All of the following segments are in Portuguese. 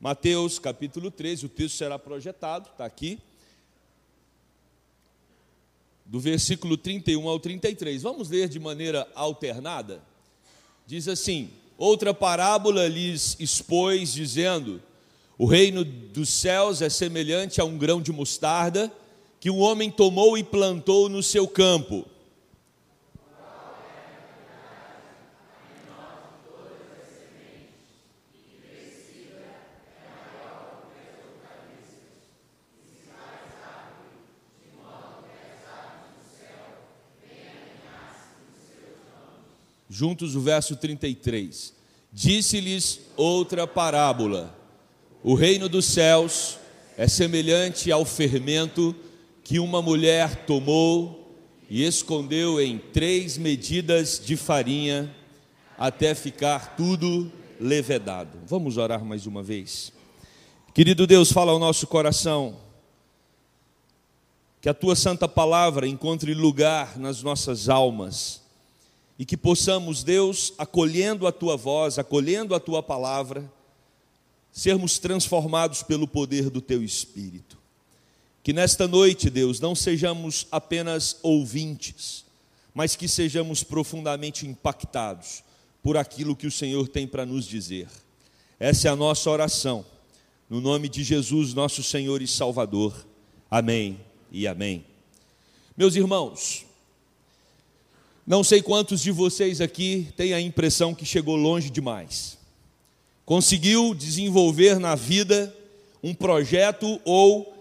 Mateus capítulo 13, o texto será projetado, está aqui. Do versículo 31 ao 33. Vamos ler de maneira alternada? Diz assim: Outra parábola lhes expôs, dizendo: O reino dos céus é semelhante a um grão de mostarda que um homem tomou e plantou no seu campo juntos o verso 33. Disse-lhes outra parábola: O reino dos céus é semelhante ao fermento que uma mulher tomou e escondeu em três medidas de farinha até ficar tudo levedado. Vamos orar mais uma vez. Querido Deus, fala ao nosso coração. Que a tua santa palavra encontre lugar nas nossas almas e que possamos, Deus, acolhendo a tua voz, acolhendo a tua palavra, sermos transformados pelo poder do teu espírito. Que nesta noite, Deus, não sejamos apenas ouvintes, mas que sejamos profundamente impactados por aquilo que o Senhor tem para nos dizer. Essa é a nossa oração, no nome de Jesus, nosso Senhor e Salvador. Amém e amém. Meus irmãos, não sei quantos de vocês aqui têm a impressão que chegou longe demais. Conseguiu desenvolver na vida um projeto ou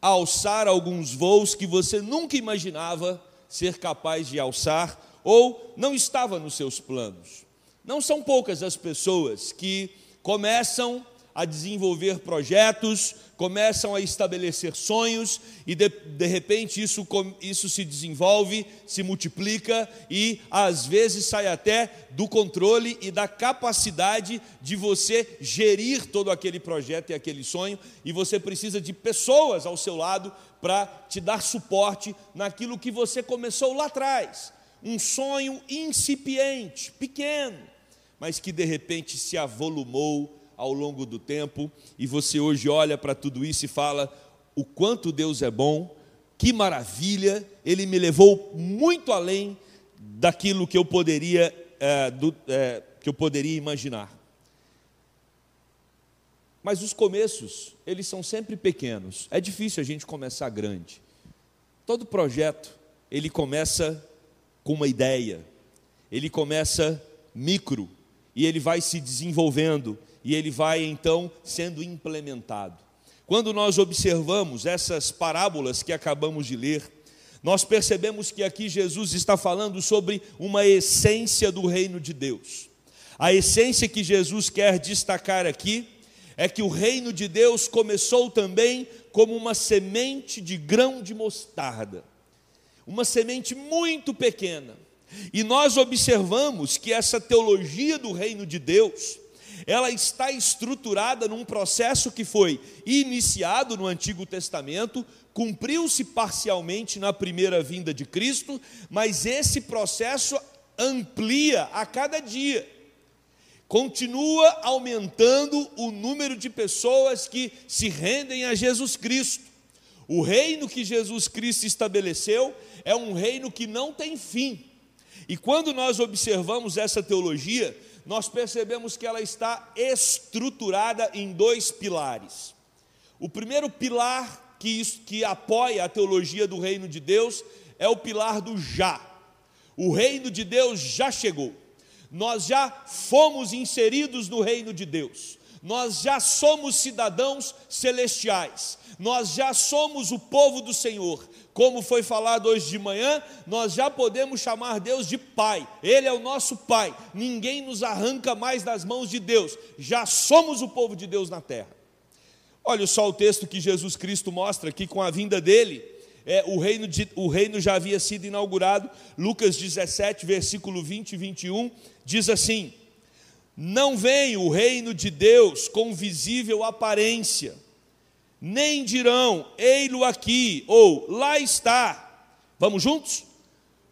alçar alguns voos que você nunca imaginava ser capaz de alçar ou não estava nos seus planos. Não são poucas as pessoas que começam a desenvolver projetos, começam a estabelecer sonhos e de, de repente isso, isso se desenvolve, se multiplica e às vezes sai até do controle e da capacidade de você gerir todo aquele projeto e aquele sonho, e você precisa de pessoas ao seu lado para te dar suporte naquilo que você começou lá atrás. Um sonho incipiente, pequeno, mas que de repente se avolumou ao longo do tempo, e você hoje olha para tudo isso e fala: o quanto Deus é bom, que maravilha, Ele me levou muito além daquilo que eu poderia, é, do, é, que eu poderia imaginar. Mas os começos, eles são sempre pequenos. É difícil a gente começar grande. Todo projeto, ele começa com uma ideia. Ele começa micro e ele vai se desenvolvendo e ele vai então sendo implementado. Quando nós observamos essas parábolas que acabamos de ler, nós percebemos que aqui Jesus está falando sobre uma essência do reino de Deus. A essência que Jesus quer destacar aqui é que o reino de Deus começou também como uma semente de grão de mostarda, uma semente muito pequena. E nós observamos que essa teologia do reino de Deus, ela está estruturada num processo que foi iniciado no Antigo Testamento, cumpriu-se parcialmente na primeira vinda de Cristo, mas esse processo amplia a cada dia. Continua aumentando o número de pessoas que se rendem a Jesus Cristo. O reino que Jesus Cristo estabeleceu é um reino que não tem fim. E quando nós observamos essa teologia, nós percebemos que ela está estruturada em dois pilares. O primeiro pilar que, que apoia a teologia do reino de Deus é o pilar do já. O reino de Deus já chegou. Nós já fomos inseridos no reino de Deus. Nós já somos cidadãos celestiais. Nós já somos o povo do Senhor. Como foi falado hoje de manhã, nós já podemos chamar Deus de Pai, Ele é o nosso Pai, ninguém nos arranca mais das mãos de Deus, já somos o povo de Deus na terra. Olha só o texto que Jesus Cristo mostra aqui com a vinda dele. É, o, reino de, o reino já havia sido inaugurado, Lucas 17, versículo 20 e 21, diz assim: Não vem o reino de Deus com visível aparência, nem dirão, ei-lo aqui, ou lá está. Vamos juntos?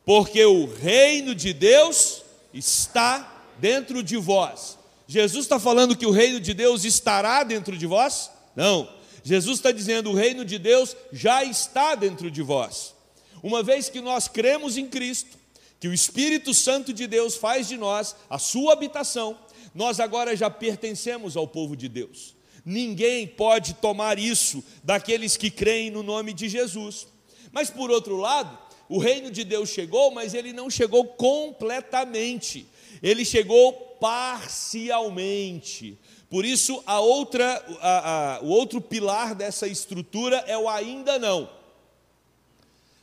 Porque o reino de Deus está dentro de vós. Jesus está falando que o reino de Deus estará dentro de vós? Não. Jesus está dizendo: o reino de Deus já está dentro de vós. Uma vez que nós cremos em Cristo, que o Espírito Santo de Deus faz de nós a sua habitação, nós agora já pertencemos ao povo de Deus. Ninguém pode tomar isso daqueles que creem no nome de Jesus. Mas por outro lado, o reino de Deus chegou, mas ele não chegou completamente. Ele chegou parcialmente. Por isso, a outra, a, a, o outro pilar dessa estrutura é o ainda não.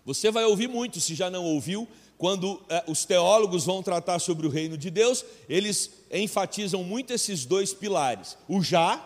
Você vai ouvir muito, se já não ouviu, quando é, os teólogos vão tratar sobre o reino de Deus, eles enfatizam muito esses dois pilares: o já,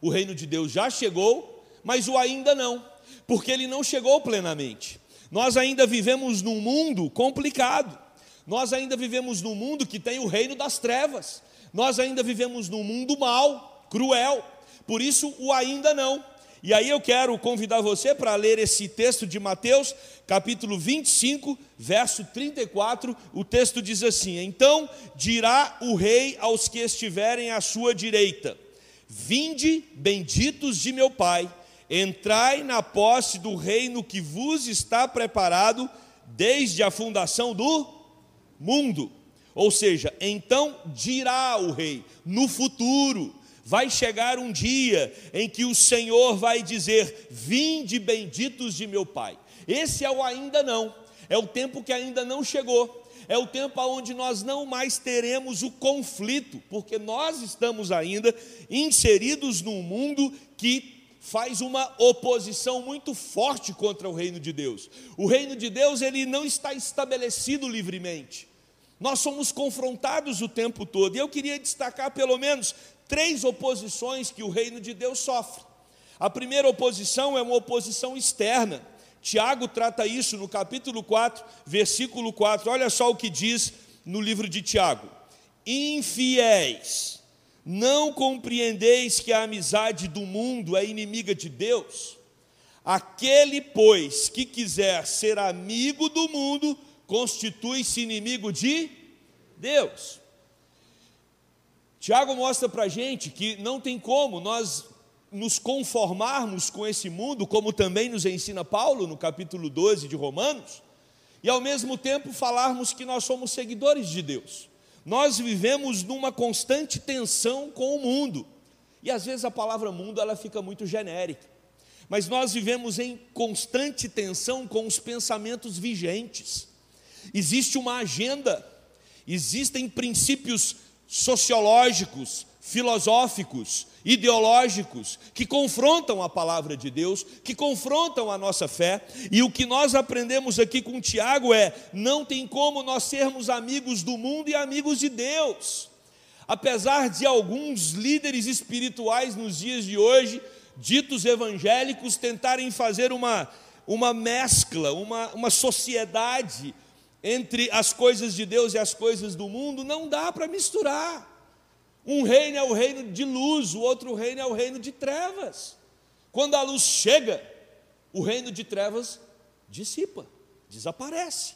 o reino de Deus já chegou, mas o ainda não, porque ele não chegou plenamente. Nós ainda vivemos num mundo complicado, nós ainda vivemos num mundo que tem o reino das trevas, nós ainda vivemos num mundo mau, cruel, por isso o ainda não. E aí eu quero convidar você para ler esse texto de Mateus, capítulo 25, verso 34. O texto diz assim: Então dirá o rei aos que estiverem à sua direita: Vinde, benditos de meu Pai, entrai na posse do reino que vos está preparado desde a fundação do mundo. Ou seja, então dirá o rei, no futuro, vai chegar um dia em que o Senhor vai dizer: Vinde benditos de meu Pai. Esse é o ainda não, é o tempo que ainda não chegou, é o tempo onde nós não mais teremos o conflito, porque nós estamos ainda inseridos num mundo que faz uma oposição muito forte contra o reino de Deus. O reino de Deus ele não está estabelecido livremente. Nós somos confrontados o tempo todo. E eu queria destacar pelo menos três oposições que o reino de Deus sofre. A primeira oposição é uma oposição externa. Tiago trata isso no capítulo 4, versículo 4. Olha só o que diz no livro de Tiago: Infiéis, não compreendeis que a amizade do mundo é inimiga de Deus? Aquele, pois, que quiser ser amigo do mundo, constitui-se inimigo de Deus. Tiago mostra para a gente que não tem como nós nos conformarmos com esse mundo, como também nos ensina Paulo no capítulo 12 de Romanos, e ao mesmo tempo falarmos que nós somos seguidores de Deus. Nós vivemos numa constante tensão com o mundo, e às vezes a palavra mundo ela fica muito genérica, mas nós vivemos em constante tensão com os pensamentos vigentes. Existe uma agenda, existem princípios sociológicos, filosóficos, ideológicos que confrontam a palavra de Deus, que confrontam a nossa fé, e o que nós aprendemos aqui com Tiago é: não tem como nós sermos amigos do mundo e amigos de Deus. Apesar de alguns líderes espirituais nos dias de hoje, ditos evangélicos, tentarem fazer uma, uma mescla, uma, uma sociedade entre as coisas de Deus e as coisas do mundo, não dá para misturar. Um reino é o reino de luz, o outro reino é o reino de trevas. Quando a luz chega, o reino de trevas dissipa, desaparece.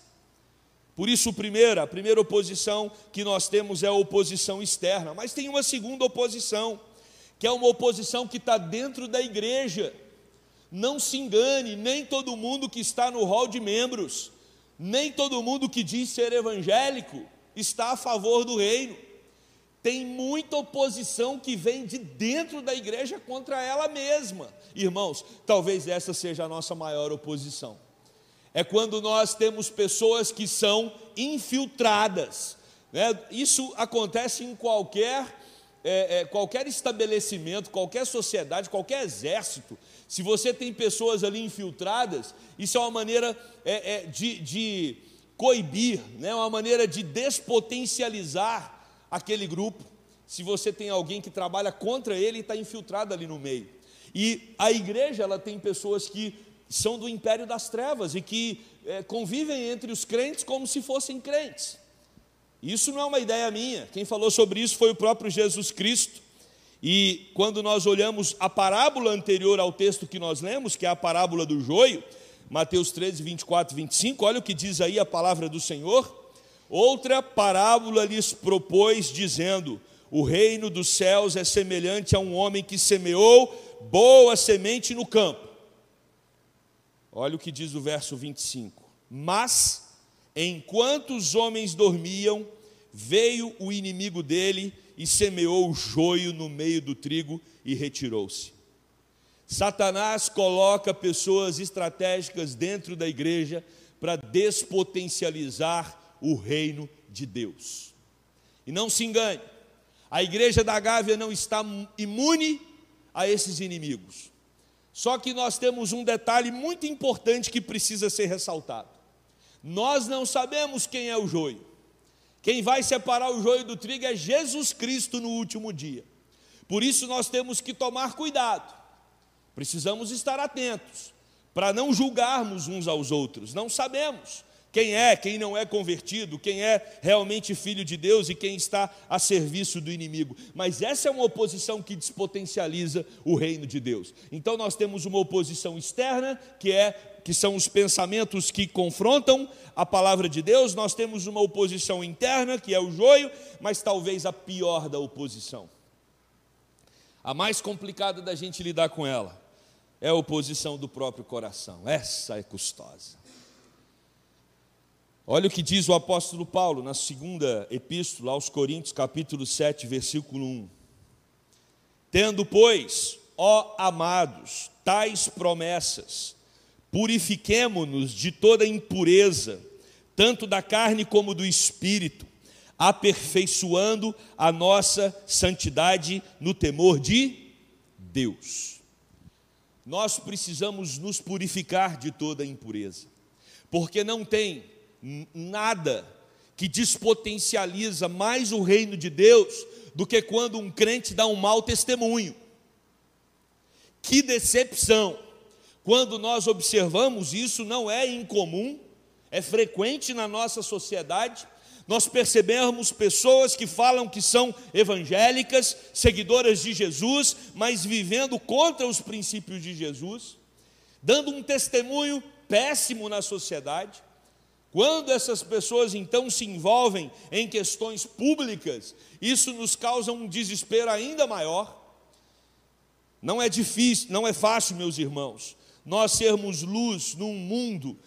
Por isso, primeira, a primeira oposição que nós temos é a oposição externa, mas tem uma segunda oposição, que é uma oposição que está dentro da igreja. Não se engane, nem todo mundo que está no hall de membros nem todo mundo que diz ser evangélico está a favor do reino. Tem muita oposição que vem de dentro da igreja contra ela mesma. Irmãos, talvez essa seja a nossa maior oposição. É quando nós temos pessoas que são infiltradas. Né? Isso acontece em qualquer, é, é, qualquer estabelecimento, qualquer sociedade, qualquer exército. Se você tem pessoas ali infiltradas, isso é uma maneira é, é, de, de coibir, né? uma maneira de despotencializar aquele grupo. Se você tem alguém que trabalha contra ele e está infiltrado ali no meio. E a igreja ela tem pessoas que são do império das trevas e que é, convivem entre os crentes como se fossem crentes. Isso não é uma ideia minha. Quem falou sobre isso foi o próprio Jesus Cristo. E quando nós olhamos a parábola anterior ao texto que nós lemos, que é a parábola do joio, Mateus 13, 24 e 25, olha o que diz aí a palavra do Senhor. Outra parábola lhes propôs, dizendo: o reino dos céus é semelhante a um homem que semeou boa semente no campo. Olha o que diz o verso 25: Mas, enquanto os homens dormiam, veio o inimigo dele e semeou o joio no meio do trigo e retirou-se. Satanás coloca pessoas estratégicas dentro da igreja para despotencializar o reino de Deus. E não se engane, a igreja da Gávea não está imune a esses inimigos. Só que nós temos um detalhe muito importante que precisa ser ressaltado. Nós não sabemos quem é o joio. Quem vai separar o joio do trigo é Jesus Cristo no último dia. Por isso nós temos que tomar cuidado. Precisamos estar atentos para não julgarmos uns aos outros. Não sabemos quem é, quem não é convertido, quem é realmente filho de Deus e quem está a serviço do inimigo. Mas essa é uma oposição que despotencializa o reino de Deus. Então nós temos uma oposição externa, que é que são os pensamentos que confrontam a palavra de Deus, nós temos uma oposição interna, que é o joio, mas talvez a pior da oposição. A mais complicada da gente lidar com ela é a oposição do próprio coração. Essa é custosa. Olha o que diz o apóstolo Paulo na segunda epístola aos Coríntios, capítulo 7, versículo 1. Tendo, pois, ó amados, tais promessas, purifiquemo-nos de toda impureza, tanto da carne como do espírito, aperfeiçoando a nossa santidade no temor de Deus. Nós precisamos nos purificar de toda impureza, porque não tem nada que despotencializa mais o reino de Deus do que quando um crente dá um mau testemunho. Que decepção! Quando nós observamos isso, não é incomum, é frequente na nossa sociedade. Nós percebemos pessoas que falam que são evangélicas, seguidoras de Jesus, mas vivendo contra os princípios de Jesus, dando um testemunho péssimo na sociedade. Quando essas pessoas então se envolvem em questões públicas, isso nos causa um desespero ainda maior. Não é difícil, não é fácil, meus irmãos, nós sermos luz num mundo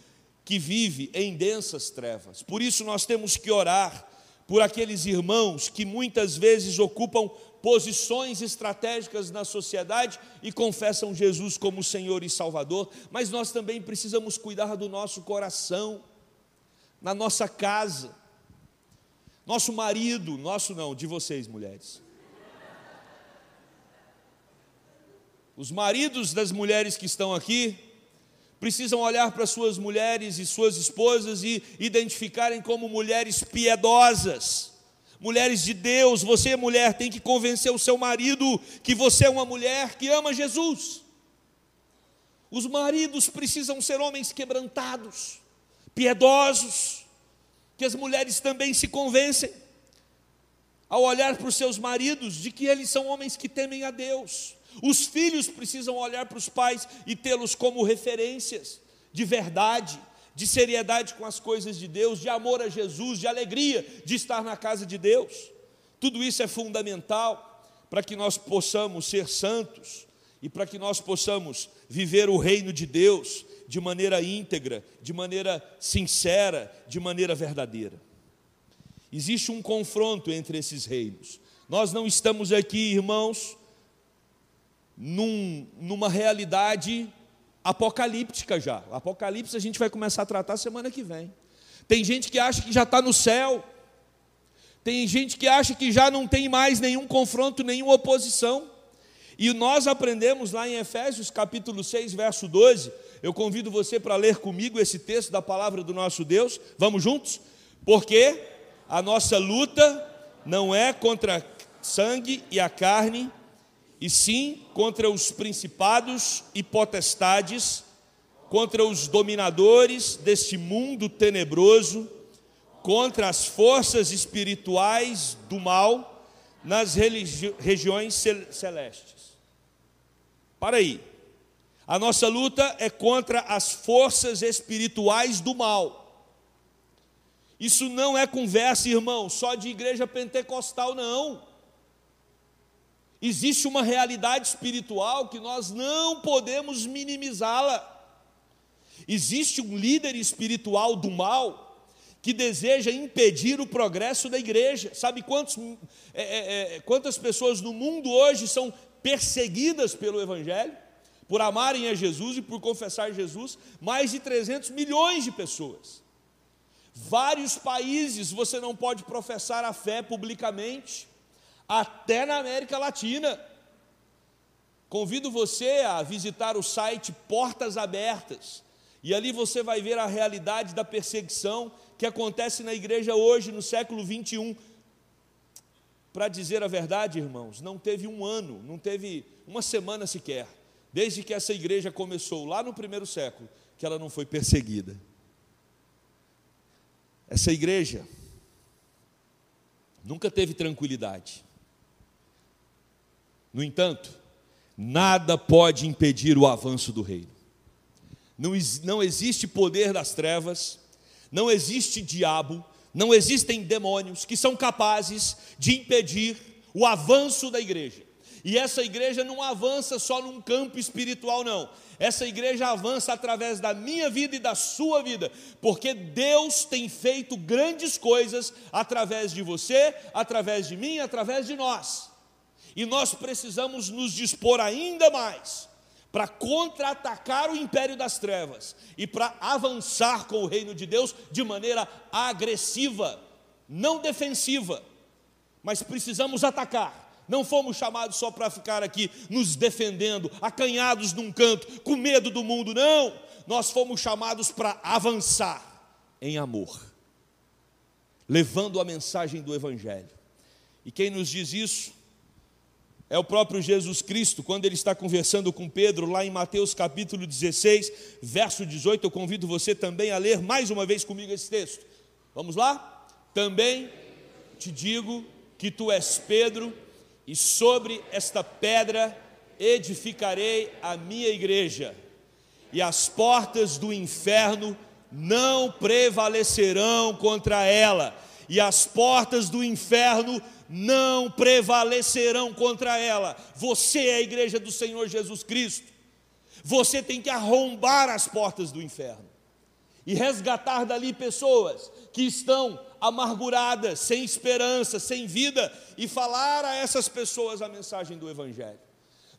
que vive em densas trevas. Por isso nós temos que orar por aqueles irmãos que muitas vezes ocupam posições estratégicas na sociedade e confessam Jesus como Senhor e Salvador, mas nós também precisamos cuidar do nosso coração na nossa casa. Nosso marido, nosso não, de vocês, mulheres. Os maridos das mulheres que estão aqui precisam olhar para suas mulheres e suas esposas e identificarem como mulheres piedosas, mulheres de Deus. Você, mulher, tem que convencer o seu marido que você é uma mulher que ama Jesus. Os maridos precisam ser homens quebrantados, piedosos, que as mulheres também se convencem, ao olhar para os seus maridos, de que eles são homens que temem a Deus. Os filhos precisam olhar para os pais e tê-los como referências de verdade, de seriedade com as coisas de Deus, de amor a Jesus, de alegria de estar na casa de Deus. Tudo isso é fundamental para que nós possamos ser santos e para que nós possamos viver o reino de Deus de maneira íntegra, de maneira sincera, de maneira verdadeira. Existe um confronto entre esses reinos. Nós não estamos aqui, irmãos, num, numa realidade apocalíptica já. Apocalipse a gente vai começar a tratar semana que vem. Tem gente que acha que já está no céu. Tem gente que acha que já não tem mais nenhum confronto, nenhuma oposição. E nós aprendemos lá em Efésios capítulo 6, verso 12. Eu convido você para ler comigo esse texto da palavra do nosso Deus. Vamos juntos? Porque a nossa luta não é contra sangue e a carne, e sim contra os principados e potestades, contra os dominadores deste mundo tenebroso, contra as forças espirituais do mal nas regiões celestes. Para aí. A nossa luta é contra as forças espirituais do mal. Isso não é conversa, irmão, só de igreja pentecostal, não. existe uma realidade espiritual que nós não podemos minimizá-la. Existe um líder espiritual do mal que deseja impedir o progresso da igreja. Sabe quantos, é, é, é, quantas pessoas no mundo hoje são perseguidas pelo Evangelho, por amarem a Jesus e por confessar Jesus? Mais de 300 milhões de pessoas. Vários países você não pode professar a fé publicamente, até na América Latina. Convido você a visitar o site Portas Abertas, e ali você vai ver a realidade da perseguição que acontece na igreja hoje, no século 21. Para dizer a verdade, irmãos, não teve um ano, não teve uma semana sequer, desde que essa igreja começou, lá no primeiro século, que ela não foi perseguida. Essa igreja nunca teve tranquilidade. No entanto, nada pode impedir o avanço do reino. Não, não existe poder das trevas, não existe diabo, não existem demônios que são capazes de impedir o avanço da igreja. E essa igreja não avança só num campo espiritual, não. Essa igreja avança através da minha vida e da sua vida, porque Deus tem feito grandes coisas através de você, através de mim, através de nós. E nós precisamos nos dispor ainda mais para contra-atacar o império das trevas e para avançar com o reino de Deus de maneira agressiva, não defensiva, mas precisamos atacar. Não fomos chamados só para ficar aqui nos defendendo, acanhados num canto, com medo do mundo, não. Nós fomos chamados para avançar em amor, levando a mensagem do Evangelho. E quem nos diz isso é o próprio Jesus Cristo, quando ele está conversando com Pedro, lá em Mateus capítulo 16, verso 18. Eu convido você também a ler mais uma vez comigo esse texto. Vamos lá? Também te digo que tu és Pedro, e sobre esta pedra edificarei a minha igreja, e as portas do inferno não prevalecerão contra ela, e as portas do inferno não prevalecerão contra ela. Você é a igreja do Senhor Jesus Cristo. Você tem que arrombar as portas do inferno e resgatar dali pessoas que estão amarguradas, sem esperança, sem vida, e falar a essas pessoas a mensagem do Evangelho.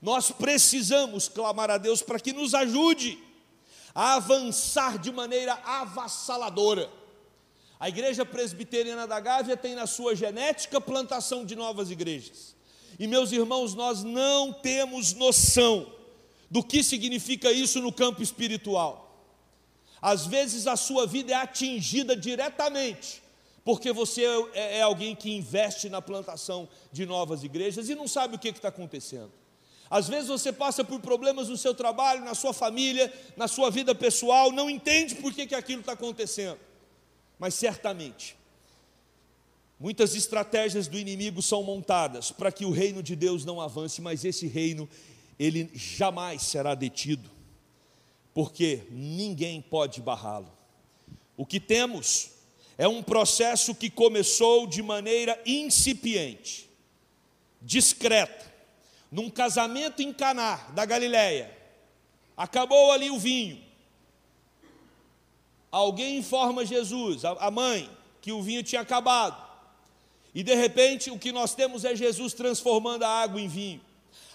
Nós precisamos clamar a Deus para que nos ajude a avançar de maneira avassaladora a igreja presbiteriana da Gávea tem na sua genética plantação de novas igrejas. E meus irmãos, nós não temos noção do que significa isso no campo espiritual. Às vezes a sua vida é atingida diretamente, porque você é, é alguém que investe na plantação de novas igrejas e não sabe o que está acontecendo. Às vezes você passa por problemas no seu trabalho, na sua família, na sua vida pessoal, não entende por que, que aquilo está acontecendo. Mas certamente, muitas estratégias do inimigo são montadas para que o reino de Deus não avance, mas esse reino, ele jamais será detido, porque ninguém pode barrá-lo. O que temos é um processo que começou de maneira incipiente, discreta, num casamento em Caná da Galileia. Acabou ali o vinho. Alguém informa Jesus, a mãe, que o vinho tinha acabado. E de repente o que nós temos é Jesus transformando a água em vinho.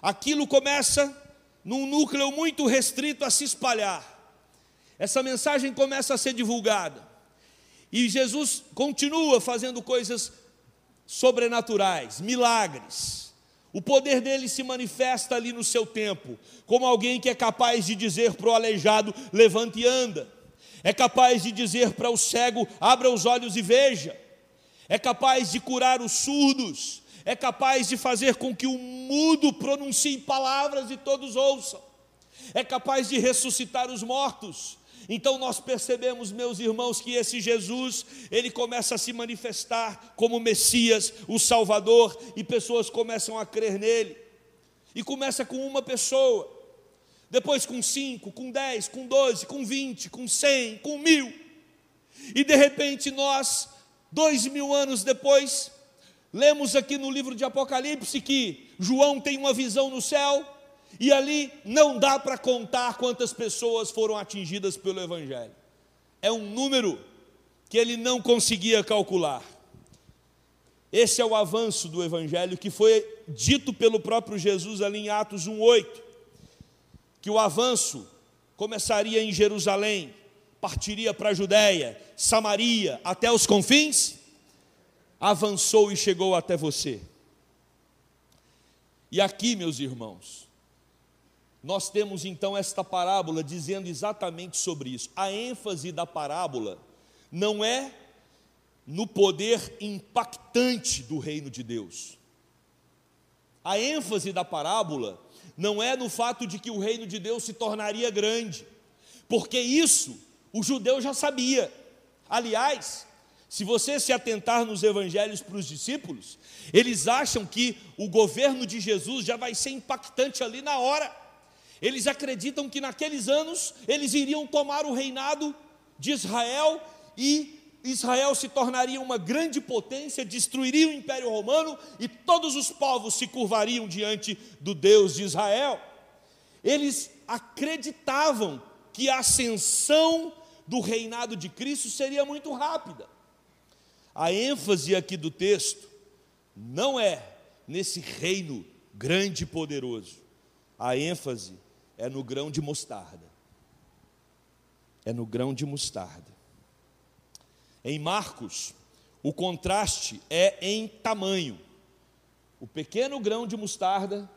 Aquilo começa num núcleo muito restrito a se espalhar. Essa mensagem começa a ser divulgada. E Jesus continua fazendo coisas sobrenaturais, milagres. O poder dele se manifesta ali no seu tempo, como alguém que é capaz de dizer para o aleijado: levante e anda é capaz de dizer para o cego: abra os olhos e veja, é capaz de curar os surdos, é capaz de fazer com que o mudo pronuncie palavras e todos ouçam, é capaz de ressuscitar os mortos. Então nós percebemos, meus irmãos, que esse Jesus, ele começa a se manifestar como Messias, o Salvador, e pessoas começam a crer nele. E começa com uma pessoa, depois com cinco, com dez, com doze, com vinte, com cem, com mil. E de repente nós, dois mil anos depois, Lemos aqui no livro de Apocalipse que João tem uma visão no céu e ali não dá para contar quantas pessoas foram atingidas pelo Evangelho. É um número que ele não conseguia calcular. Esse é o avanço do Evangelho que foi dito pelo próprio Jesus ali em Atos 1,8. Que o avanço começaria em Jerusalém, partiria para a Judéia, Samaria, até os confins, avançou e chegou até você. E aqui, meus irmãos, nós temos então esta parábola dizendo exatamente sobre isso. A ênfase da parábola não é no poder impactante do reino de Deus. A ênfase da parábola não é no fato de que o reino de Deus se tornaria grande, porque isso o judeu já sabia. Aliás, se você se atentar nos evangelhos para os discípulos, eles acham que o governo de Jesus já vai ser impactante ali na hora. Eles acreditam que naqueles anos eles iriam tomar o reinado de Israel e Israel se tornaria uma grande potência, destruiria o Império Romano e todos os povos se curvariam diante do Deus de Israel. Eles acreditavam que a ascensão do reinado de Cristo seria muito rápida. A ênfase aqui do texto não é nesse reino grande e poderoso. A ênfase é no grão de mostarda. É no grão de mostarda. Em Marcos, o contraste é em tamanho. O pequeno grão de mostarda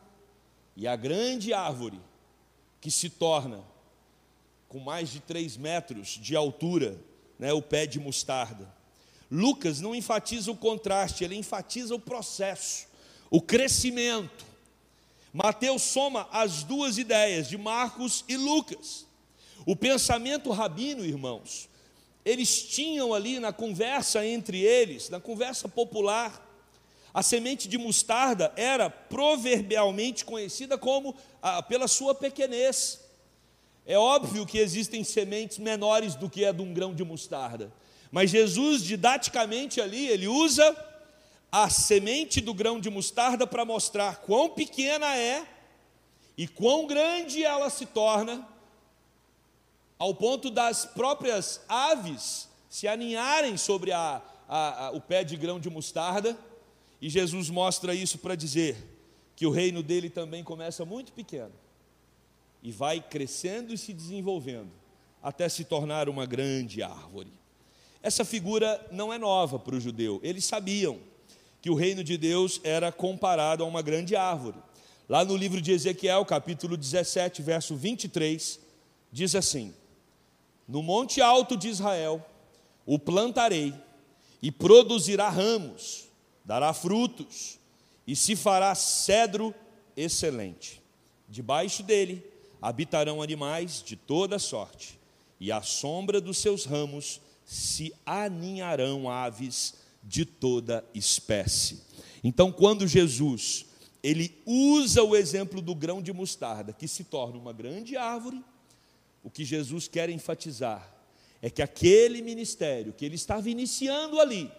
e a grande árvore que se torna com mais de três metros de altura, né, o pé de mostarda. Lucas não enfatiza o contraste, ele enfatiza o processo, o crescimento. Mateus soma as duas ideias de Marcos e Lucas. O pensamento rabino, irmãos, eles tinham ali na conversa entre eles, na conversa popular, a semente de mostarda era proverbialmente conhecida como ah, pela sua pequenez. É óbvio que existem sementes menores do que a de um grão de mostarda, mas Jesus didaticamente ali, ele usa a semente do grão de mostarda para mostrar quão pequena é e quão grande ela se torna ao ponto das próprias aves se aninharem sobre a, a, a, o pé de grão de mostarda, e Jesus mostra isso para dizer que o reino dele também começa muito pequeno e vai crescendo e se desenvolvendo até se tornar uma grande árvore. Essa figura não é nova para o judeu, eles sabiam que o reino de Deus era comparado a uma grande árvore. Lá no livro de Ezequiel, capítulo 17, verso 23, diz assim: no monte alto de Israel o plantarei, e produzirá ramos, dará frutos, e se fará cedro excelente. Debaixo dele habitarão animais de toda sorte, e à sombra dos seus ramos se aninharão aves de toda espécie. Então, quando Jesus ele usa o exemplo do grão de mostarda, que se torna uma grande árvore, o que Jesus quer enfatizar é que aquele ministério que ele estava iniciando ali,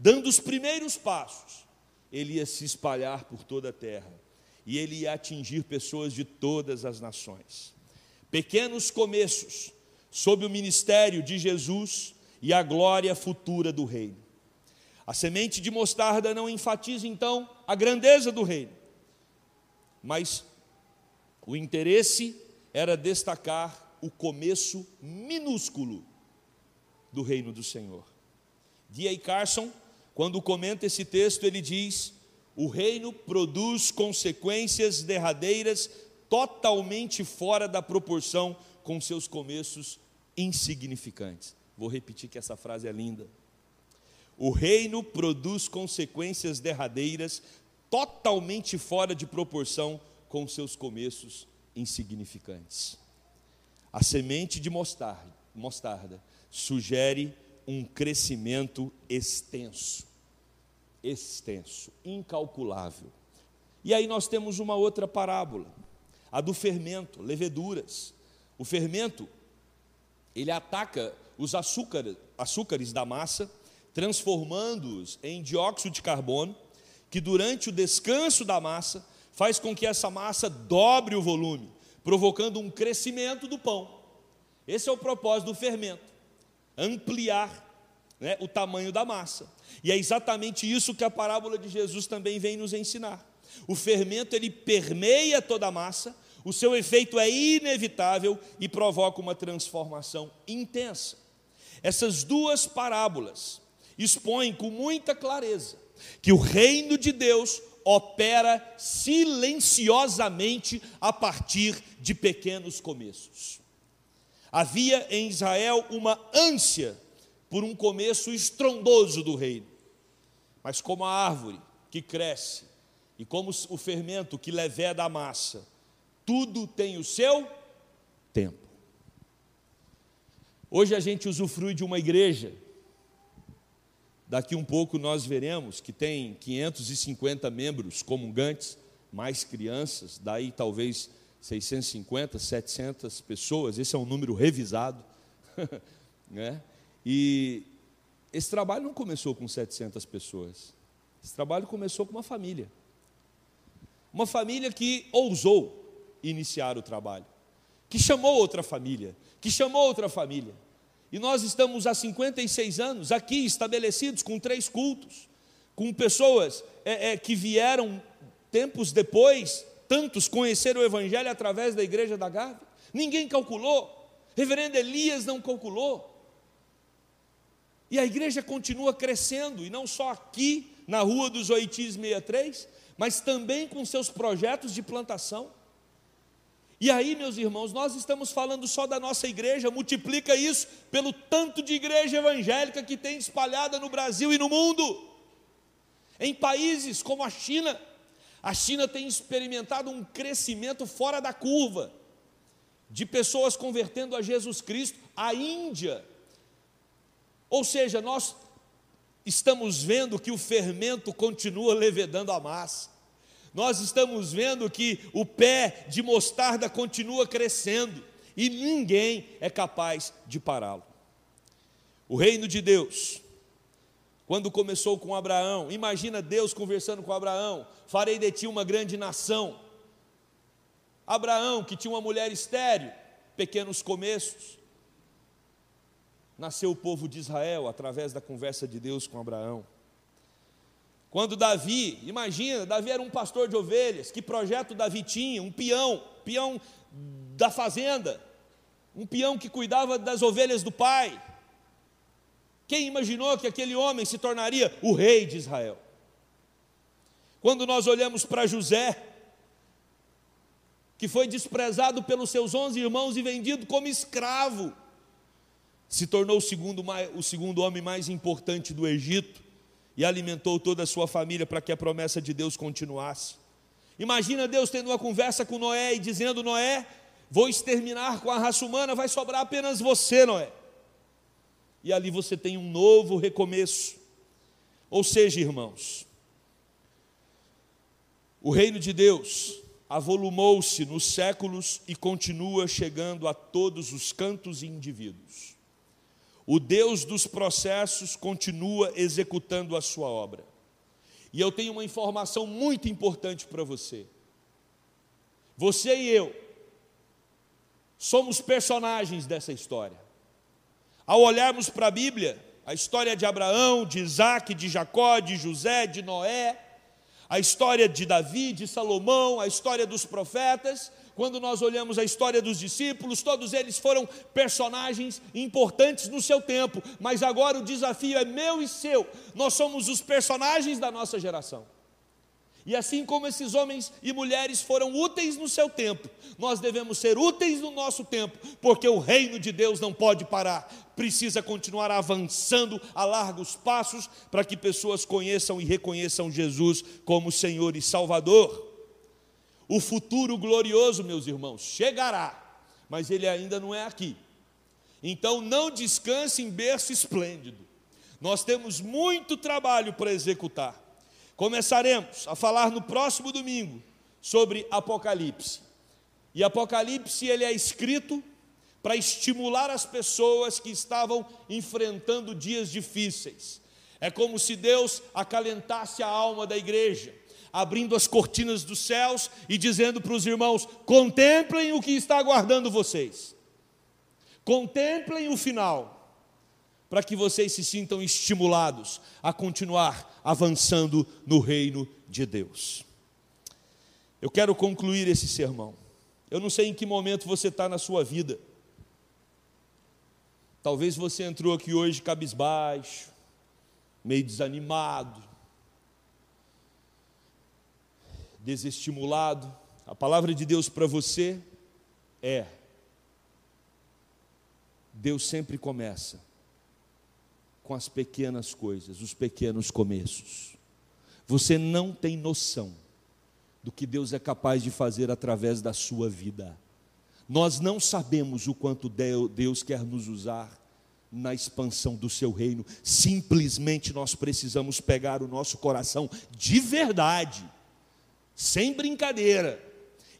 dando os primeiros passos, ele ia se espalhar por toda a terra e ele ia atingir pessoas de todas as nações. Pequenos começos sob o ministério de Jesus e a glória futura do reino. A semente de mostarda não enfatiza então a grandeza do reino, mas o interesse era destacar o começo minúsculo do reino do Senhor. D.A. Carson, quando comenta esse texto, ele diz: o reino produz consequências derradeiras totalmente fora da proporção com seus começos insignificantes. Vou repetir que essa frase é linda. O reino produz consequências derradeiras totalmente fora de proporção com seus começos insignificantes. A semente de mostarda, mostarda sugere um crescimento extenso, extenso, incalculável. E aí nós temos uma outra parábola, a do fermento, leveduras. O fermento, ele ataca os açúcares, açúcares da massa, transformando-os em dióxido de carbono, que durante o descanso da massa faz com que essa massa dobre o volume, provocando um crescimento do pão. Esse é o propósito do fermento, ampliar né, o tamanho da massa. E é exatamente isso que a parábola de Jesus também vem nos ensinar. O fermento ele permeia toda a massa, o seu efeito é inevitável e provoca uma transformação intensa. Essas duas parábolas expõem com muita clareza que o reino de Deus opera silenciosamente a partir de pequenos começos. Havia em Israel uma ânsia por um começo estrondoso do reino, mas como a árvore que cresce e como o fermento que leveda a massa, tudo tem o seu tempo. Hoje a gente usufrui de uma igreja, daqui um pouco nós veremos que tem 550 membros comungantes, mais crianças, daí talvez 650, 700 pessoas, esse é um número revisado, né? E esse trabalho não começou com 700 pessoas, esse trabalho começou com uma família, uma família que ousou iniciar o trabalho, que chamou outra família, que chamou outra família. E nós estamos há 56 anos aqui estabelecidos com três cultos, com pessoas é, é, que vieram tempos depois, tantos conheceram o Evangelho através da igreja da Gávea. Ninguém calculou, reverendo Elias não calculou. E a igreja continua crescendo, e não só aqui na rua dos Oitis 63, mas também com seus projetos de plantação. E aí, meus irmãos, nós estamos falando só da nossa igreja, multiplica isso pelo tanto de igreja evangélica que tem espalhada no Brasil e no mundo. Em países como a China, a China tem experimentado um crescimento fora da curva de pessoas convertendo a Jesus Cristo, a Índia. Ou seja, nós estamos vendo que o fermento continua levedando a massa nós estamos vendo que o pé de mostarda continua crescendo e ninguém é capaz de pará-lo. O reino de Deus, quando começou com Abraão, imagina Deus conversando com Abraão: farei de ti uma grande nação. Abraão, que tinha uma mulher estéril, pequenos começos, nasceu o povo de Israel através da conversa de Deus com Abraão. Quando Davi, imagina, Davi era um pastor de ovelhas, que projeto Davi tinha? Um peão, peão da fazenda, um peão que cuidava das ovelhas do pai. Quem imaginou que aquele homem se tornaria o rei de Israel? Quando nós olhamos para José, que foi desprezado pelos seus onze irmãos e vendido como escravo, se tornou o segundo, o segundo homem mais importante do Egito e alimentou toda a sua família para que a promessa de Deus continuasse. Imagina Deus tendo uma conversa com Noé e dizendo: Noé, vou exterminar com a raça humana, vai sobrar apenas você, Noé. E ali você tem um novo recomeço. Ou seja, irmãos, o reino de Deus avolumou-se nos séculos e continua chegando a todos os cantos e indivíduos o Deus dos processos continua executando a sua obra. E eu tenho uma informação muito importante para você. Você e eu somos personagens dessa história. Ao olharmos para a Bíblia, a história de Abraão, de Isaac, de Jacó, de José, de Noé, a história de Davi, de Salomão, a história dos profetas, quando nós olhamos a história dos discípulos, todos eles foram personagens importantes no seu tempo, mas agora o desafio é meu e seu. Nós somos os personagens da nossa geração. E assim como esses homens e mulheres foram úteis no seu tempo, nós devemos ser úteis no nosso tempo, porque o reino de Deus não pode parar, precisa continuar avançando a largos passos para que pessoas conheçam e reconheçam Jesus como Senhor e Salvador. O futuro glorioso, meus irmãos, chegará, mas ele ainda não é aqui. Então não descanse em berço esplêndido. Nós temos muito trabalho para executar. Começaremos a falar no próximo domingo sobre Apocalipse. E Apocalipse ele é escrito para estimular as pessoas que estavam enfrentando dias difíceis. É como se Deus acalentasse a alma da igreja, abrindo as cortinas dos céus e dizendo para os irmãos: contemplem o que está aguardando vocês, contemplem o final, para que vocês se sintam estimulados a continuar avançando no reino de Deus. Eu quero concluir esse sermão. Eu não sei em que momento você está na sua vida. Talvez você entrou aqui hoje cabisbaixo, meio desanimado, desestimulado. A palavra de Deus para você é: Deus sempre começa com as pequenas coisas, os pequenos começos. Você não tem noção do que Deus é capaz de fazer através da sua vida. Nós não sabemos o quanto Deus quer nos usar na expansão do seu reino, simplesmente nós precisamos pegar o nosso coração de verdade, sem brincadeira,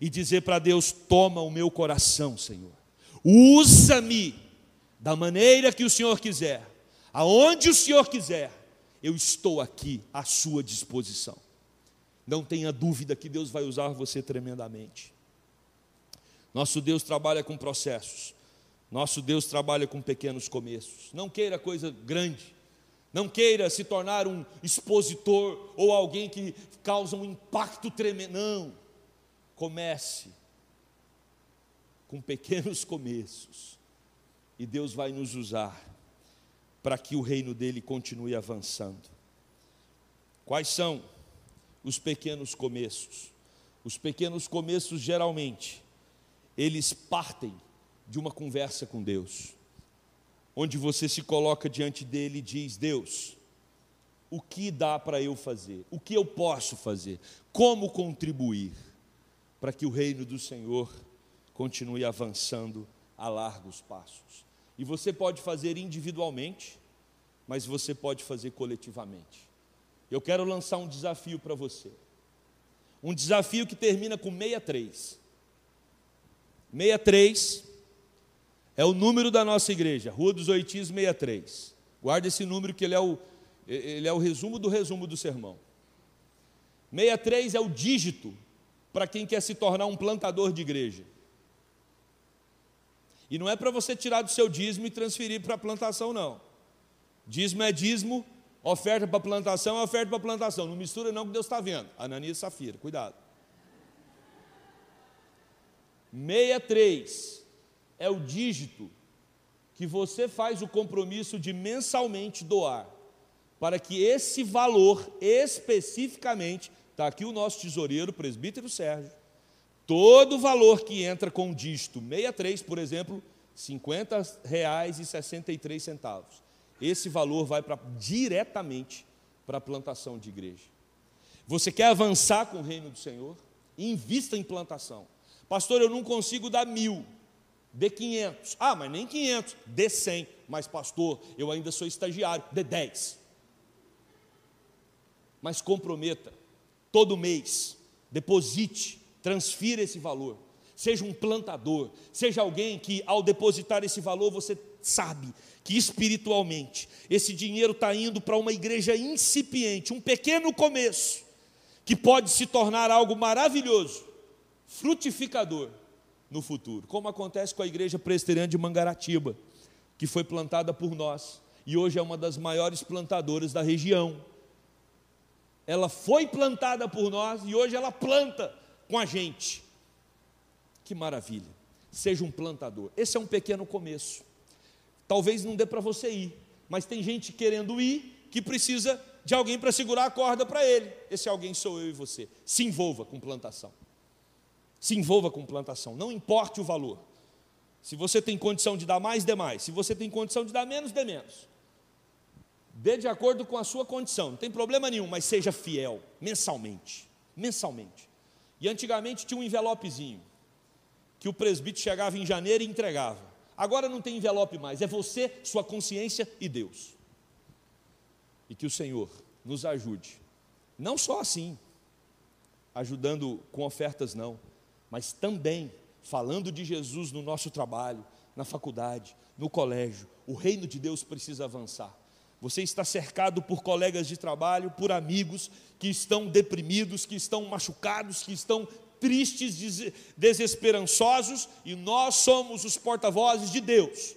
e dizer para Deus: toma o meu coração, Senhor, usa-me da maneira que o Senhor quiser, aonde o Senhor quiser, eu estou aqui à sua disposição. Não tenha dúvida que Deus vai usar você tremendamente. Nosso Deus trabalha com processos. Nosso Deus trabalha com pequenos começos. Não queira coisa grande. Não queira se tornar um expositor ou alguém que causa um impacto tremendo. Não. Comece com pequenos começos. E Deus vai nos usar para que o reino dele continue avançando. Quais são os pequenos começos. Os pequenos começos, geralmente, eles partem de uma conversa com Deus, onde você se coloca diante dele e diz: Deus, o que dá para eu fazer? O que eu posso fazer? Como contribuir para que o reino do Senhor continue avançando a largos passos? E você pode fazer individualmente, mas você pode fazer coletivamente. Eu quero lançar um desafio para você. Um desafio que termina com 63. 63 é o número da nossa igreja, Rua dos Oitis 63. Guarda esse número que ele é o, ele é o resumo do resumo do sermão. 63 é o dígito para quem quer se tornar um plantador de igreja. E não é para você tirar do seu dízimo e transferir para a plantação, não. Dízimo é dízimo, Oferta para plantação é oferta para plantação. Não mistura não que Deus está vendo. Ananias e Safira, cuidado. 63 é o dígito que você faz o compromisso de mensalmente doar, para que esse valor especificamente, está aqui o nosso tesoureiro, presbítero Sérgio, todo o valor que entra com o dígito 63, por exemplo, R$ 50,63 esse valor vai para diretamente para a plantação de igreja. Você quer avançar com o reino do Senhor? Invista em plantação. Pastor, eu não consigo dar mil, dê 500. Ah, mas nem 500, dê 100. Mas, pastor, eu ainda sou estagiário, dê 10. Mas comprometa, todo mês, deposite, transfira esse valor. Seja um plantador, seja alguém que, ao depositar esse valor, você sabe que espiritualmente esse dinheiro está indo para uma igreja incipiente, um pequeno começo, que pode se tornar algo maravilhoso, frutificador no futuro, como acontece com a igreja presbiteriana de Mangaratiba, que foi plantada por nós e hoje é uma das maiores plantadoras da região. Ela foi plantada por nós e hoje ela planta com a gente. Que maravilha! Seja um plantador. Esse é um pequeno começo. Talvez não dê para você ir, mas tem gente querendo ir que precisa de alguém para segurar a corda para ele. Esse alguém sou eu e você. Se envolva com plantação. Se envolva com plantação, não importe o valor. Se você tem condição de dar mais, dê mais. Se você tem condição de dar menos, dê menos. Dê de acordo com a sua condição, não tem problema nenhum, mas seja fiel, mensalmente. Mensalmente. E antigamente tinha um envelopezinho, que o presbítero chegava em janeiro e entregava. Agora não tem envelope mais, é você, sua consciência e Deus. E que o Senhor nos ajude, não só assim, ajudando com ofertas, não, mas também falando de Jesus no nosso trabalho, na faculdade, no colégio. O reino de Deus precisa avançar. Você está cercado por colegas de trabalho, por amigos que estão deprimidos, que estão machucados, que estão tristes, desesperançosos, e nós somos os porta-vozes de Deus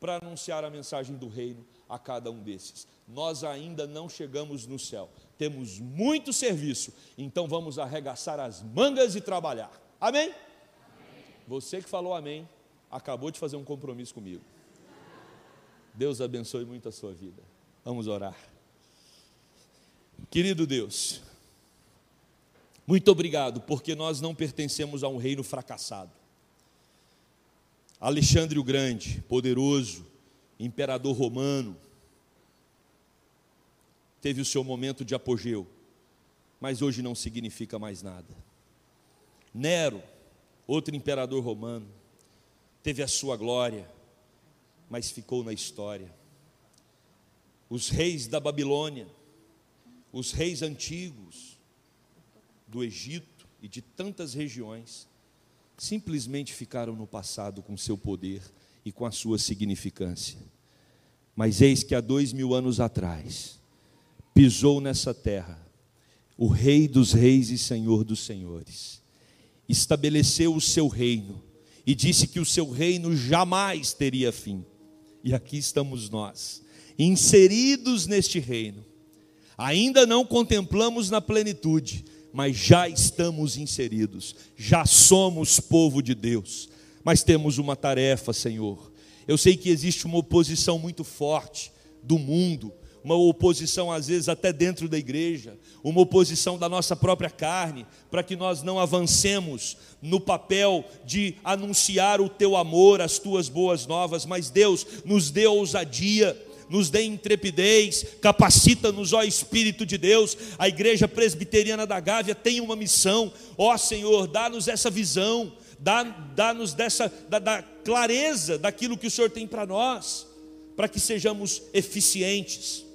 para anunciar a mensagem do reino a cada um desses. Nós ainda não chegamos no céu, temos muito serviço, então vamos arregaçar as mangas e trabalhar. Amém? amém? Você que falou amém, acabou de fazer um compromisso comigo. Deus abençoe muito a sua vida. Vamos orar. Querido Deus, muito obrigado, porque nós não pertencemos a um reino fracassado. Alexandre o Grande, poderoso, imperador romano, teve o seu momento de apogeu, mas hoje não significa mais nada. Nero, outro imperador romano, teve a sua glória, mas ficou na história os reis da Babilônia, os reis antigos do Egito e de tantas regiões, simplesmente ficaram no passado com seu poder e com a sua significância. Mas eis que há dois mil anos atrás, pisou nessa terra o Rei dos Reis e Senhor dos Senhores, estabeleceu o seu reino e disse que o seu reino jamais teria fim. E aqui estamos nós inseridos neste reino. Ainda não contemplamos na plenitude, mas já estamos inseridos, já somos povo de Deus. Mas temos uma tarefa, Senhor. Eu sei que existe uma oposição muito forte do mundo, uma oposição às vezes até dentro da igreja, uma oposição da nossa própria carne, para que nós não avancemos no papel de anunciar o teu amor, as tuas boas novas, mas Deus nos dê ousadia nos dê intrepidez, capacita-nos, ó Espírito de Deus. A igreja presbiteriana da Gávea tem uma missão, ó Senhor, dá-nos essa visão, dá-nos dessa da, da clareza daquilo que o Senhor tem para nós, para que sejamos eficientes,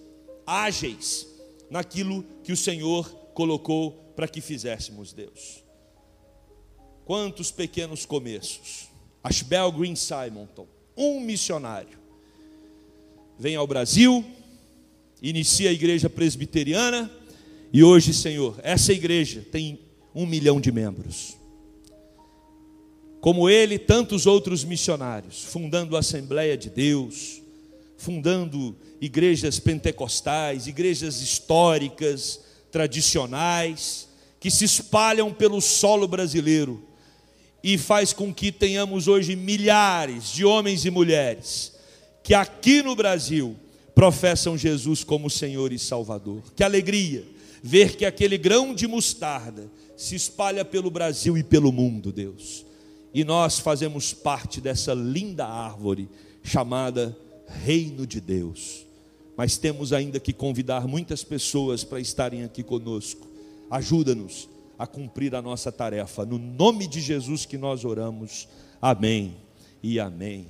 ágeis naquilo que o Senhor colocou para que fizéssemos, Deus. Quantos pequenos começos. Ashbel Green Simonton, um missionário vem ao Brasil, inicia a igreja presbiteriana, e hoje, Senhor, essa igreja tem um milhão de membros. Como ele, tantos outros missionários, fundando a Assembleia de Deus, fundando igrejas pentecostais, igrejas históricas, tradicionais, que se espalham pelo solo brasileiro e faz com que tenhamos hoje milhares de homens e mulheres que aqui no Brasil professam Jesus como Senhor e Salvador. Que alegria ver que aquele grão de mostarda se espalha pelo Brasil e pelo mundo, Deus. E nós fazemos parte dessa linda árvore chamada Reino de Deus. Mas temos ainda que convidar muitas pessoas para estarem aqui conosco. Ajuda-nos a cumprir a nossa tarefa. No nome de Jesus que nós oramos. Amém e amém.